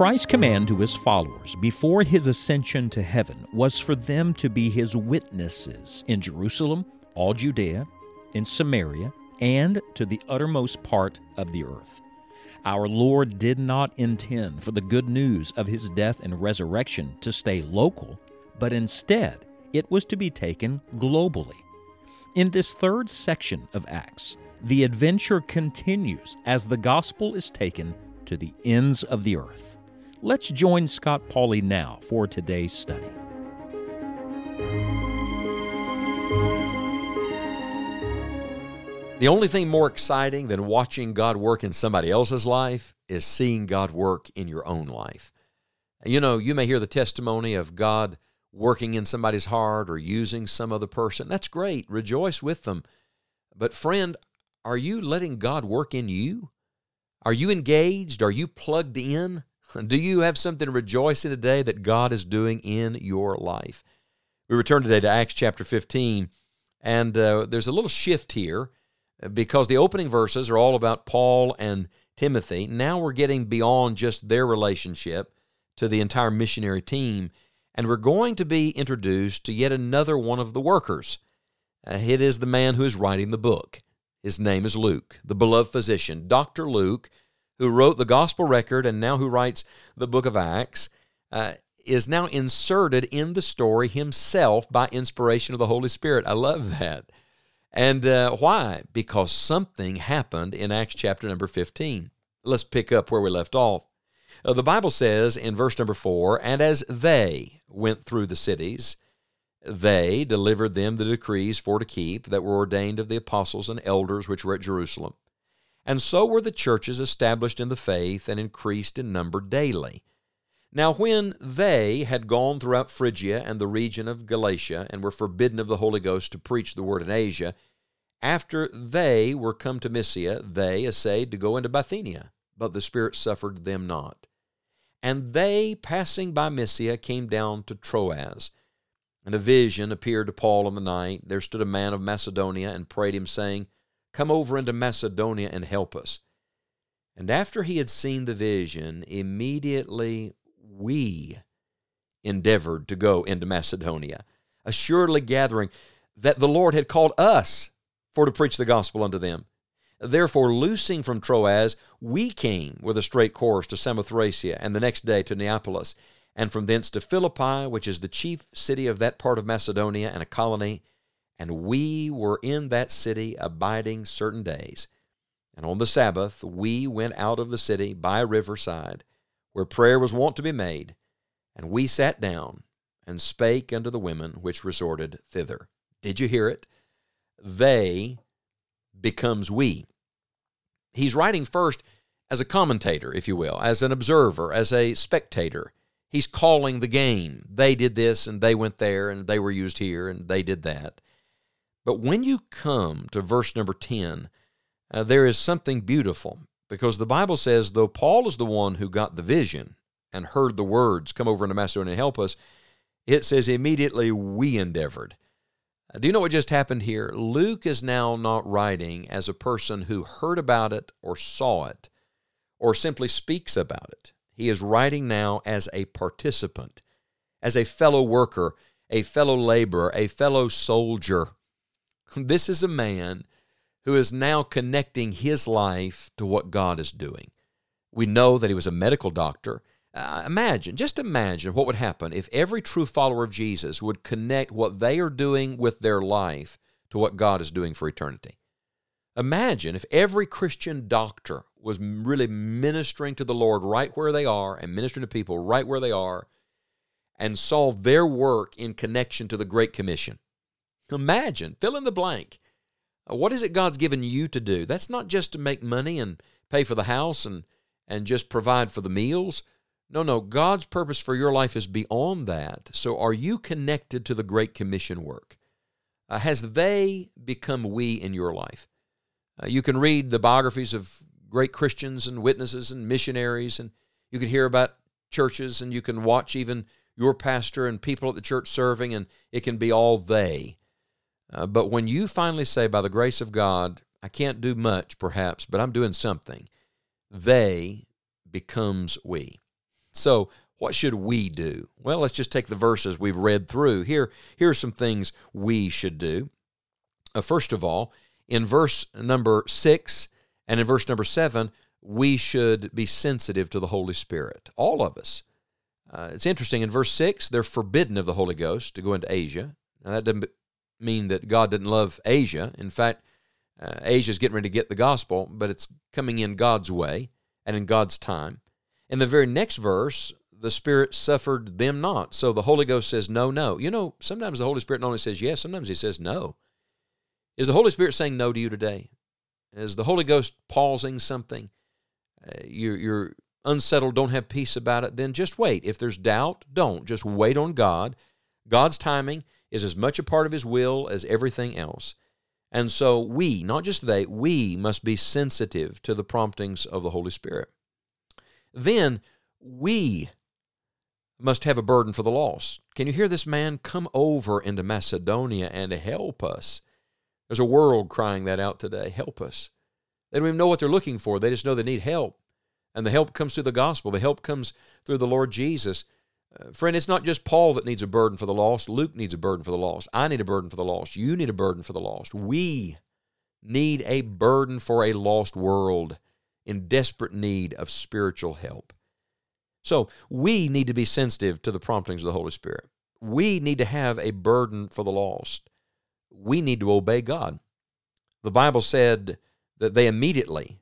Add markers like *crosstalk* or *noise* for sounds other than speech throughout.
Christ's command to his followers before his ascension to heaven was for them to be his witnesses in Jerusalem, all Judea, in Samaria, and to the uttermost part of the earth. Our Lord did not intend for the good news of his death and resurrection to stay local, but instead it was to be taken globally. In this third section of Acts, the adventure continues as the gospel is taken to the ends of the earth. Let's join Scott Pauley now for today's study. The only thing more exciting than watching God work in somebody else's life is seeing God work in your own life. You know, you may hear the testimony of God working in somebody's heart or using some other person. That's great. Rejoice with them. But, friend, are you letting God work in you? Are you engaged? Are you plugged in? Do you have something to rejoice in today that God is doing in your life? We return today to Acts chapter 15, and uh, there's a little shift here because the opening verses are all about Paul and Timothy. Now we're getting beyond just their relationship to the entire missionary team, and we're going to be introduced to yet another one of the workers. Uh, it is the man who is writing the book. His name is Luke, the beloved physician, Dr. Luke, who wrote the gospel record and now who writes the book of Acts. Uh, is now inserted in the story himself by inspiration of the Holy Spirit. I love that. And uh, why? Because something happened in Acts chapter number 15. Let's pick up where we left off. Uh, the Bible says in verse number 4 And as they went through the cities, they delivered them the decrees for to keep that were ordained of the apostles and elders which were at Jerusalem. And so were the churches established in the faith and increased in number daily. Now, when they had gone throughout Phrygia and the region of Galatia, and were forbidden of the Holy Ghost to preach the word in Asia, after they were come to Mysia, they essayed to go into Bithynia, but the Spirit suffered them not. And they, passing by Mysia, came down to Troas. And a vision appeared to Paul in the night. There stood a man of Macedonia and prayed him, saying, Come over into Macedonia and help us. And after he had seen the vision, immediately we endeavored to go into Macedonia, assuredly gathering that the Lord had called us for to preach the gospel unto them. Therefore, loosing from Troas, we came with a straight course to Samothracia, and the next day to Neapolis, and from thence to Philippi, which is the chief city of that part of Macedonia and a colony. And we were in that city abiding certain days. And on the Sabbath we went out of the city by a riverside, where prayer was wont to be made, and we sat down and spake unto the women which resorted thither. Did you hear it? They becomes we. He's writing first as a commentator, if you will, as an observer, as a spectator. He's calling the game. They did this and they went there and they were used here and they did that. But when you come to verse number 10, uh, there is something beautiful because the Bible says, though Paul is the one who got the vision and heard the words, come over into Macedonia and help us, it says immediately we endeavored. Uh, do you know what just happened here? Luke is now not writing as a person who heard about it or saw it or simply speaks about it. He is writing now as a participant, as a fellow worker, a fellow laborer, a fellow soldier. *laughs* This is a man who is now connecting his life to what God is doing. We know that he was a medical doctor. Uh, imagine, just imagine what would happen if every true follower of Jesus would connect what they are doing with their life to what God is doing for eternity. Imagine if every Christian doctor was really ministering to the Lord right where they are and ministering to people right where they are and saw their work in connection to the Great Commission. Imagine, fill in the blank. Uh, what is it God's given you to do? That's not just to make money and pay for the house and, and just provide for the meals. No, no, God's purpose for your life is beyond that. So are you connected to the Great Commission work? Uh, has they become we in your life? Uh, you can read the biographies of great Christians and witnesses and missionaries, and you can hear about churches, and you can watch even your pastor and people at the church serving, and it can be all they. Uh, but when you finally say, by the grace of God, I can't do much perhaps, but I'm doing something, they becomes we. So, what should we do? Well, let's just take the verses we've read through. Here, here are some things we should do. Uh, first of all, in verse number six and in verse number seven, we should be sensitive to the Holy Spirit. All of us. Uh, it's interesting. In verse six, they're forbidden of the Holy Ghost to go into Asia. Now, that doesn't mean that God didn't love Asia. In fact, uh, Asia's getting ready to get the gospel, but it's coming in God's way and in God's time. In the very next verse, the Spirit suffered them not. So the Holy Ghost says, no, no. You know, sometimes the Holy Spirit not only says yes, sometimes He says no. Is the Holy Spirit saying no to you today? Is the Holy Ghost pausing something? Uh, you're, you're unsettled, don't have peace about it, then just wait. If there's doubt, don't. Just wait on God. God's timing is as much a part of His will as everything else. And so we, not just they, we must be sensitive to the promptings of the Holy Spirit. Then we must have a burden for the lost. Can you hear this man? Come over into Macedonia and help us. There's a world crying that out today. Help us. They don't even know what they're looking for. They just know they need help. And the help comes through the gospel. The help comes through the Lord Jesus. Uh, friend, it's not just Paul that needs a burden for the lost. Luke needs a burden for the lost. I need a burden for the lost. You need a burden for the lost. We need a burden for a lost world in desperate need of spiritual help. So we need to be sensitive to the promptings of the Holy Spirit. We need to have a burden for the lost. We need to obey God. The Bible said that they immediately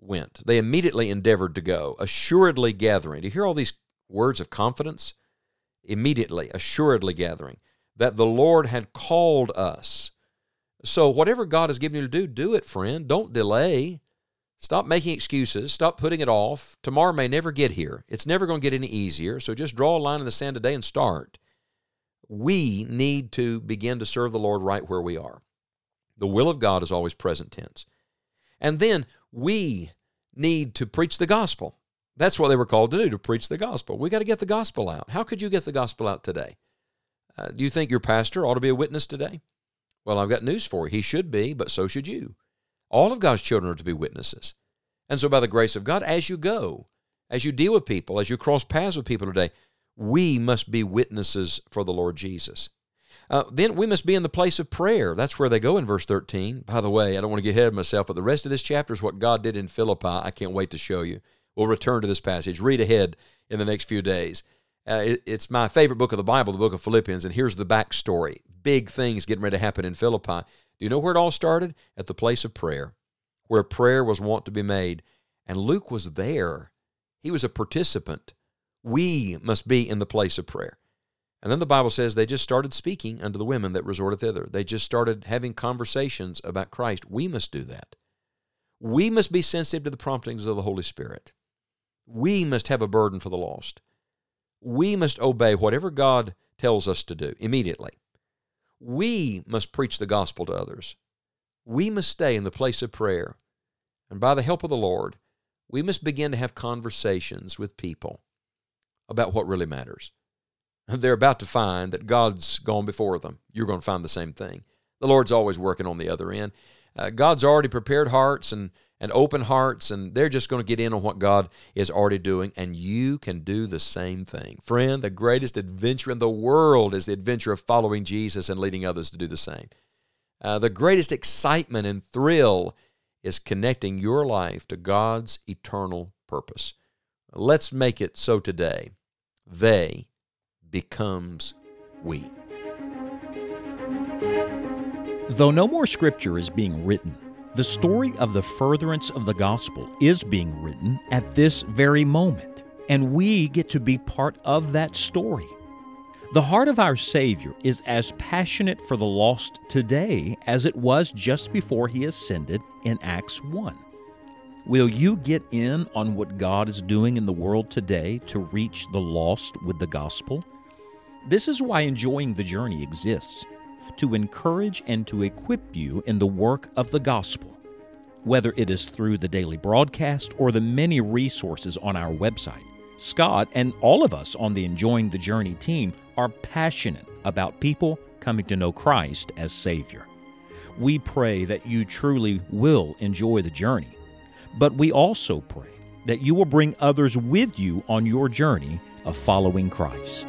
went. They immediately endeavored to go, assuredly gathering. Do you hear all these words of confidence, immediately, assuredly gathering, that the Lord had called us. So, whatever God has given you to do, do it, friend. Don't delay. Stop making excuses. Stop putting it off. Tomorrow may never get here. It's never going to get any easier. So, just draw a line in the sand today and start. We need to begin to serve the Lord right where we are. The will of God is always present tense. And then we need to preach the gospel. That's what they were called to do, to preach the gospel. We got to get the gospel out. How could you get the gospel out today? Uh, do you think your pastor ought to be a witness today? Well, I've got news for you. He should be, but so should you. All of God's children are to be witnesses. And so, by the grace of God, as you go, as you deal with people, as you cross paths with people today, we must be witnesses for the Lord Jesus. Uh, then we must be in the place of prayer. That's where they go in verse 13. By the way, I don't want to get ahead of myself, but the rest of this chapter is what God did in Philippi. I can't wait to show you. We'll return to this passage. Read ahead in the next few days. Uh, it, it's my favorite book of the Bible, the book of Philippians, and here's the backstory. Big things getting ready to happen in Philippi. Do you know where it all started? At the place of prayer, where prayer was wont to be made. And Luke was there. He was a participant. We must be in the place of prayer. And then the Bible says they just started speaking unto the women that resorted thither. They just started having conversations about Christ. We must do that. We must be sensitive to the promptings of the Holy Spirit. We must have a burden for the lost. We must obey whatever God tells us to do immediately. We must preach the gospel to others. We must stay in the place of prayer. And by the help of the Lord, we must begin to have conversations with people about what really matters. *laughs* They're about to find that God's gone before them. You're going to find the same thing. The Lord's always working on the other end. Uh, God's already prepared hearts and and open hearts, and they're just going to get in on what God is already doing, and you can do the same thing. Friend, the greatest adventure in the world is the adventure of following Jesus and leading others to do the same. Uh, the greatest excitement and thrill is connecting your life to God's eternal purpose. Let's make it so today. They becomes we. Though no more scripture is being written, the story of the furtherance of the gospel is being written at this very moment, and we get to be part of that story. The heart of our Savior is as passionate for the lost today as it was just before he ascended in Acts 1. Will you get in on what God is doing in the world today to reach the lost with the gospel? This is why enjoying the journey exists to encourage and to equip you in the work of the gospel, whether it is through the daily broadcast or the many resources on our website. Scott and all of us on the Enjoying the Journey team are passionate about people coming to know Christ as Savior. We pray that you truly will enjoy the journey, but we also pray that you will bring others with you on your journey of following Christ.